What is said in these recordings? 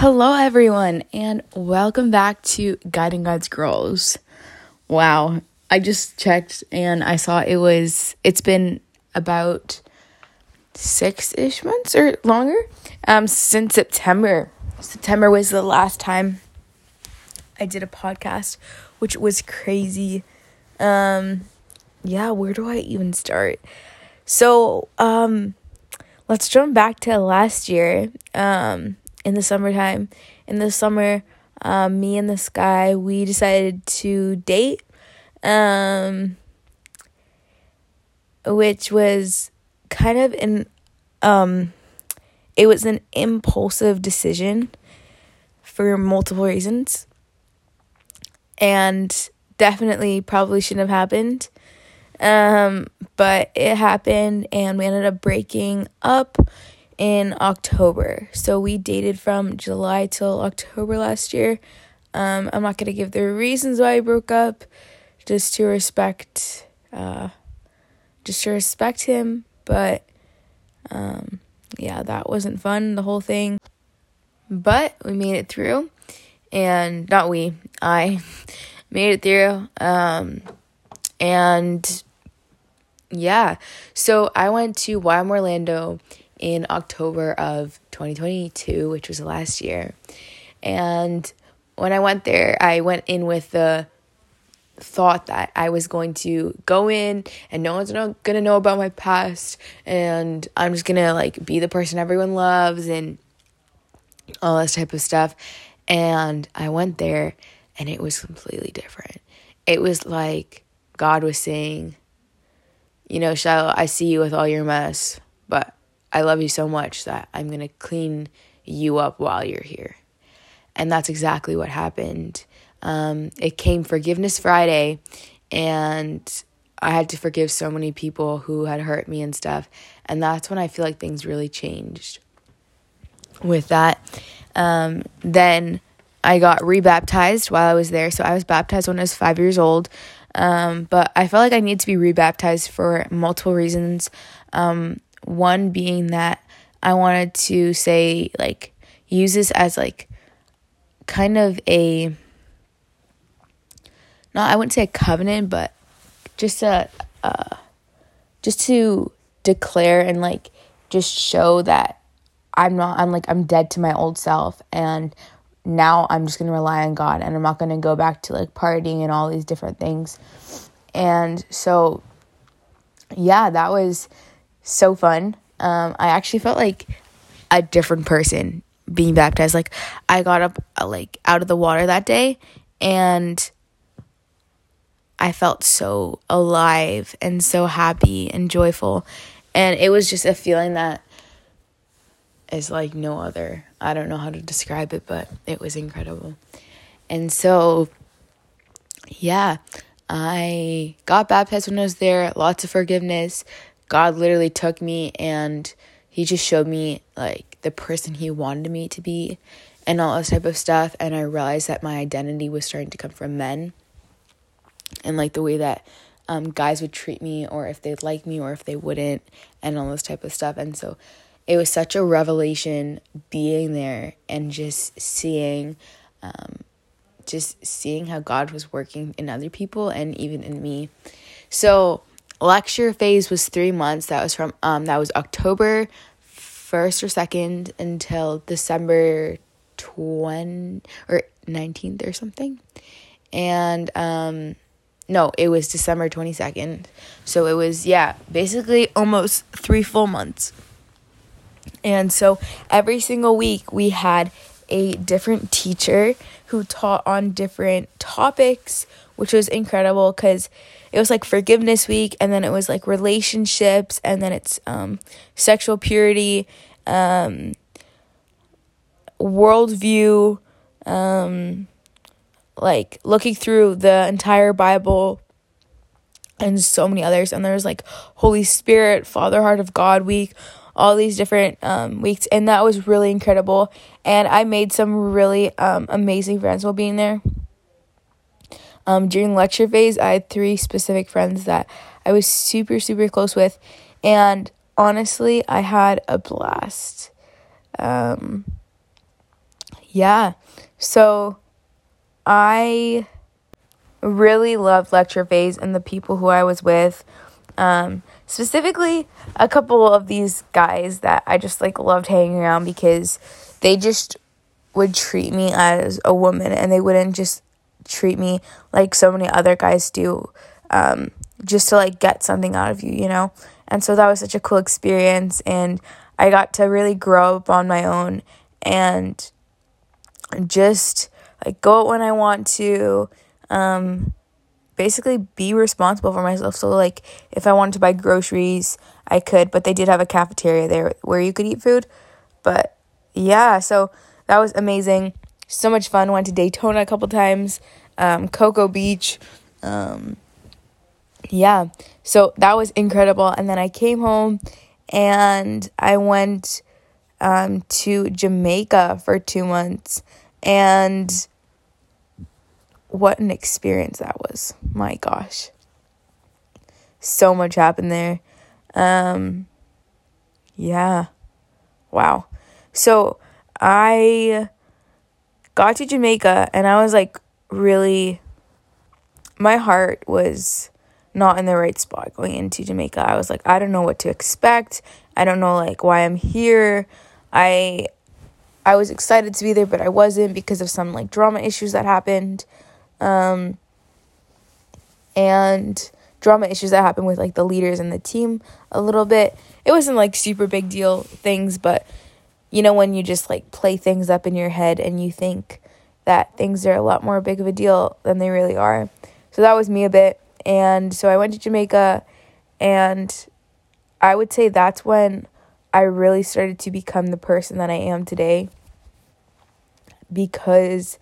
Hello, everyone, and welcome back to Guiding God's Girls. Wow, I just checked and I saw it was, it's been about six ish months or longer um, since September. September was the last time I did a podcast, which was crazy. Um, yeah, where do I even start? So, um, let's jump back to last year. Um, in the summertime. In the summer, um, me and this guy, we decided to date, um, which was kind of an, um, it was an impulsive decision for multiple reasons. And definitely probably shouldn't have happened. Um, but it happened and we ended up breaking up in October. So we dated from July till October last year. Um, I'm not gonna give the reasons why I broke up, just to respect, uh, just to respect him. But um, yeah, that wasn't fun. The whole thing, but we made it through, and not we, I made it through. Um, and yeah, so I went to YWAM Orlando in October of 2022, which was the last year. And when I went there, I went in with the thought that I was going to go in and no one's going to know about my past and I'm just going to like be the person everyone loves and all this type of stuff. And I went there and it was completely different. It was like God was saying, you know, Shiloh, I see you with all your mess, but I love you so much that I'm going to clean you up while you're here. And that's exactly what happened. Um, it came Forgiveness Friday, and I had to forgive so many people who had hurt me and stuff. And that's when I feel like things really changed. With that, um, then I got rebaptized while I was there. So I was baptized when I was five years old. Um, but I felt like I needed to be rebaptized for multiple reasons. Um, one being that I wanted to say, like, use this as, like, kind of a, not, I wouldn't say a covenant, but just a, uh, just to declare and, like, just show that I'm not, I'm like, I'm dead to my old self. And now I'm just going to rely on God and I'm not going to go back to, like, partying and all these different things. And so, yeah, that was so fun. Um, I actually felt like a different person being baptized. Like I got up uh, like out of the water that day and I felt so alive and so happy and joyful. And it was just a feeling that is like no other. I don't know how to describe it, but it was incredible. And so, yeah, I got baptized when I was there, lots of forgiveness, God literally took me and he just showed me like the person he wanted me to be and all this type of stuff. And I realized that my identity was starting to come from men and like the way that um, guys would treat me or if they'd like me or if they wouldn't and all this type of stuff. And so it was such a revelation being there and just seeing um, just seeing how God was working in other people and even in me. So lecture phase was three months. That was from um that was October first or second until December twenty or nineteenth or something. And um no, it was December twenty second. So it was yeah, basically almost three full months. And so every single week we had a different teacher who taught on different topics, which was incredible because it was like forgiveness week and then it was like relationships and then it's um, sexual purity um, worldview um, like looking through the entire bible and so many others. And there's like holy spirit father heart of god week all these different um, weeks. And that was really incredible. And i made some really um, amazing friends while being there um, during lecture phase, I had three specific friends that I was super, super close with. And honestly, I had a blast. Um, yeah, so I really loved lecture phase and the people who I was with. Um, specifically, a couple of these guys that I just like loved hanging around because they just would treat me as a woman and they wouldn't just treat me like so many other guys do um, just to like get something out of you, you know? And so that was such a cool experience and I got to really grow up on my own and just like go out when I want to um, basically be responsible for myself. So like if I wanted to buy groceries, I could, but they did have a cafeteria there where you could eat food. But yeah, so that was amazing. So much fun. Went to Daytona a couple times, um, Cocoa Beach. Um, yeah, so that was incredible. And then I came home and I went um, to Jamaica for two months. And what an experience that was. My gosh. So much happened there. Um, yeah. Wow. So I got to Jamaica and I was like really my heart was not in the right spot going into Jamaica. I was like I don't know what to expect. I don't know like why I'm here. I I was excited to be there but I wasn't because of some like drama issues that happened. Um and drama issues that happened with like the leaders and the team a little bit. It wasn't like super big deal things, but you know, when you just like play things up in your head and you think that things are a lot more big of a deal than they really are. So that was me a bit. And so I went to Jamaica, and I would say that's when I really started to become the person that I am today. Because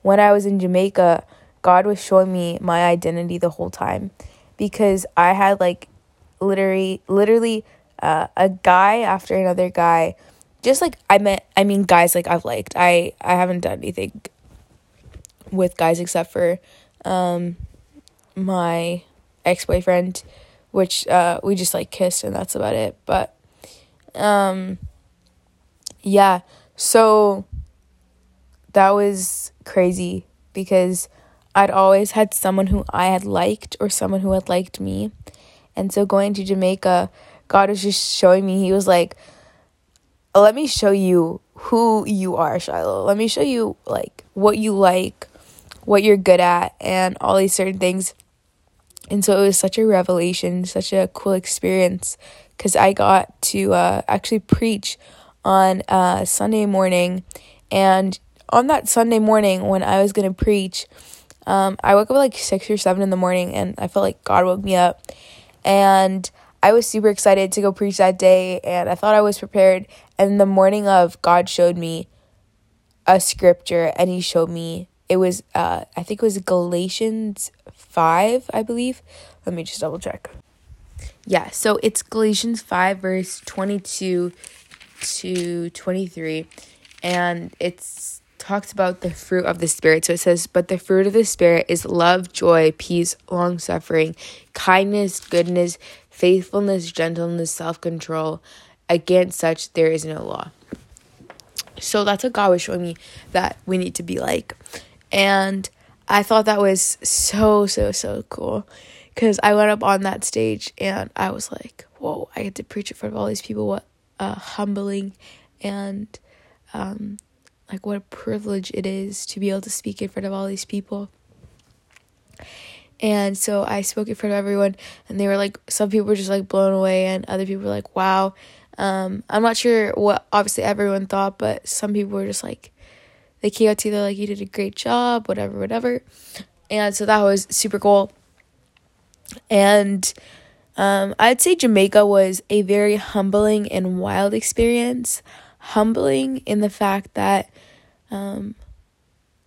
when I was in Jamaica, God was showing me my identity the whole time. Because I had like literally, literally, uh, a guy after another guy just like I met I mean guys like I've liked. I I haven't done anything with guys except for um my ex-boyfriend which uh we just like kissed and that's about it. But um yeah. So that was crazy because I'd always had someone who I had liked or someone who had liked me. And so going to Jamaica, God was just showing me, He was like, let me show you who you are, Shiloh. Let me show you like what you like, what you're good at, and all these certain things. And so it was such a revelation, such a cool experience because I got to uh, actually preach on uh, Sunday morning. And on that Sunday morning, when I was going to preach, um, I woke up like six or seven in the morning and I felt like God woke me up. And I was super excited to go preach that day and I thought I was prepared. And the morning of, God showed me a scripture and He showed me it was, uh, I think it was Galatians 5, I believe. Let me just double check. Yeah, so it's Galatians 5, verse 22 to 23. And it's talks about the fruit of the spirit. So it says, "But the fruit of the spirit is love, joy, peace, long-suffering, kindness, goodness, faithfulness, gentleness, self control. Against such, there is no law. So that's what God was showing me that we need to be like. And I thought that was so, so, so cool. Because I went up on that stage and I was like, whoa, I get to preach in front of all these people. What uh, humbling and um, like what a privilege it is to be able to speak in front of all these people. And so I spoke in front of everyone, and they were like, some people were just like blown away, and other people were like, wow. Um, I'm not sure what obviously everyone thought, but some people were just like, they out to you, like, you did a great job, whatever, whatever. And so that was super cool. And um, I'd say Jamaica was a very humbling and wild experience. Humbling in the fact that um,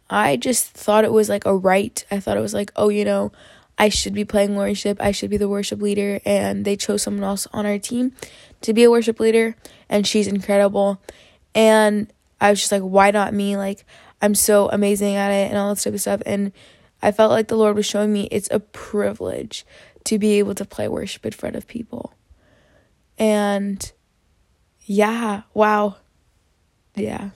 I just thought it was like a right. I thought it was like, oh, you know, I should be playing worship. I should be the worship leader. And they chose someone else on our team to be a worship leader. And she's incredible. And I was just like, why not me? Like, I'm so amazing at it and all that type of stuff. And I felt like the Lord was showing me it's a privilege to be able to play worship in front of people. And yeah, wow. Yeah.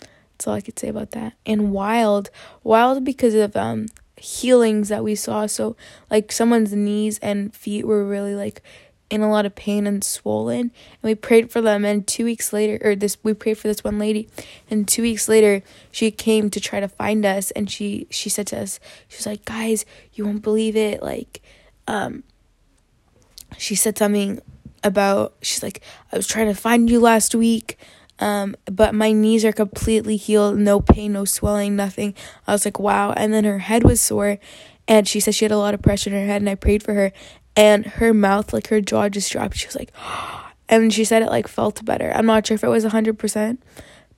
That's all I could say about that. And wild, wild because of um healings that we saw. So like someone's knees and feet were really like in a lot of pain and swollen and we prayed for them and 2 weeks later or this we prayed for this one lady and 2 weeks later she came to try to find us and she she said to us she was like guys you won't believe it like um she said something about she's like I was trying to find you last week um, but my knees are completely healed, no pain, no swelling, nothing. I was like, wow. And then her head was sore, and she said she had a lot of pressure in her head, and I prayed for her, and her mouth, like her jaw just dropped. She was like, and she said it like felt better. I'm not sure if it was 100%,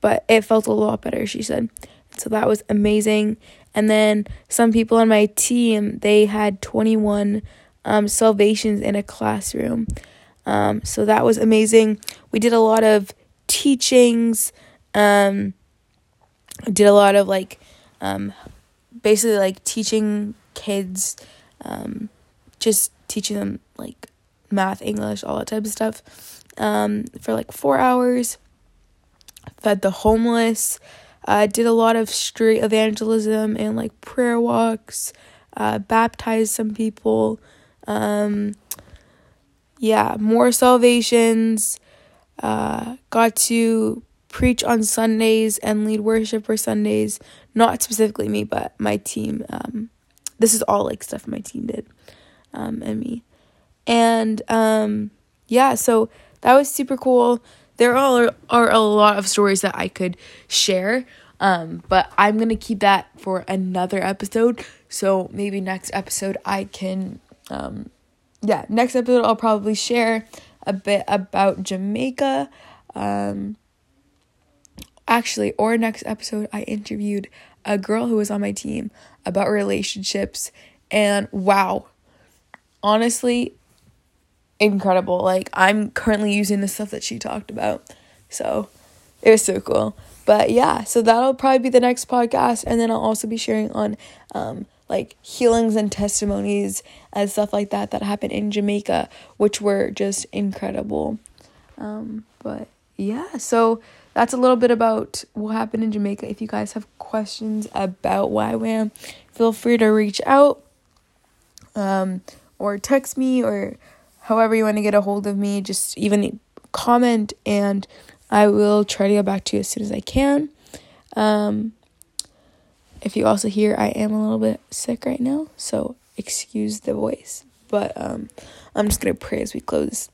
but it felt a lot better, she said. So that was amazing. And then some people on my team, they had 21 um, salvations in a classroom. Um, so that was amazing. We did a lot of teachings. Um, did a lot of like, um, basically like teaching kids, um, just teaching them like math, English, all that type of stuff, um, for like four hours. Fed the homeless. Uh, did a lot of street evangelism and like prayer walks. Uh, baptized some people. Um, yeah, more salvations uh, got to preach on Sundays and lead worship for Sundays. Not specifically me, but my team. Um, this is all like stuff my team did, um, and me. And um, yeah, so that was super cool. There are, are a lot of stories that I could share, um, but I'm gonna keep that for another episode. So maybe next episode I can, um, yeah, next episode I'll probably share a bit about Jamaica. Um, actually, or next episode, I interviewed a girl who was on my team about relationships, and wow, honestly, incredible. Like, I'm currently using the stuff that she talked about, so it was so cool. But yeah, so that'll probably be the next podcast, and then I'll also be sharing on um, like healings and testimonies and stuff like that that happened in Jamaica, which were just incredible. Um, but yeah, so that's a little bit about what happened in Jamaica. If you guys have questions about YWAM, feel free to reach out um, or text me or however you want to get a hold of me. Just even comment and I will try to get back to you as soon as I can. Um, if you also hear, I am a little bit sick right now, so excuse the voice. But um, I'm just going to pray as we close.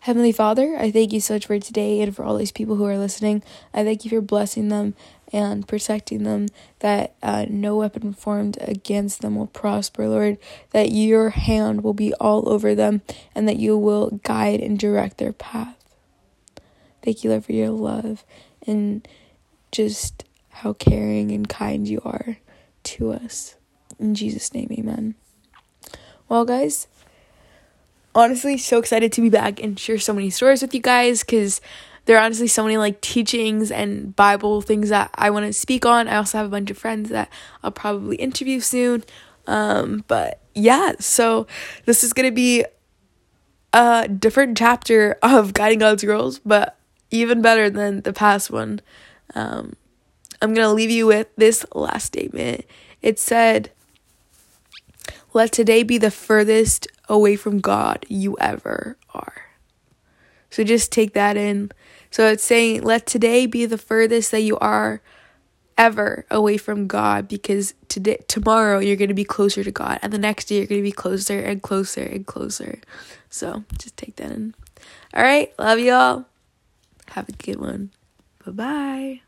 Heavenly Father, I thank you so much for today and for all these people who are listening. I thank you for blessing them and protecting them, that uh, no weapon formed against them will prosper, Lord, that your hand will be all over them, and that you will guide and direct their path. Thank you, Lord, for your love and just how caring and kind you are to us. In Jesus' name, amen. Well, guys, honestly, so excited to be back and share so many stories with you guys because there are honestly so many like teachings and Bible things that I want to speak on. I also have a bunch of friends that I'll probably interview soon. Um, but yeah, so this is gonna be a different chapter of Guiding God's Girls, but even better than the past one. Um, I'm to leave you with this last statement. It said, Let today be the furthest away from God you ever are. So just take that in. So it's saying, Let today be the furthest that you are ever away from God because today tomorrow you're going to be closer to God and the next day you're going to be closer and closer and closer. So just take that in. All right, love y'all. Have a good one. Bye-bye.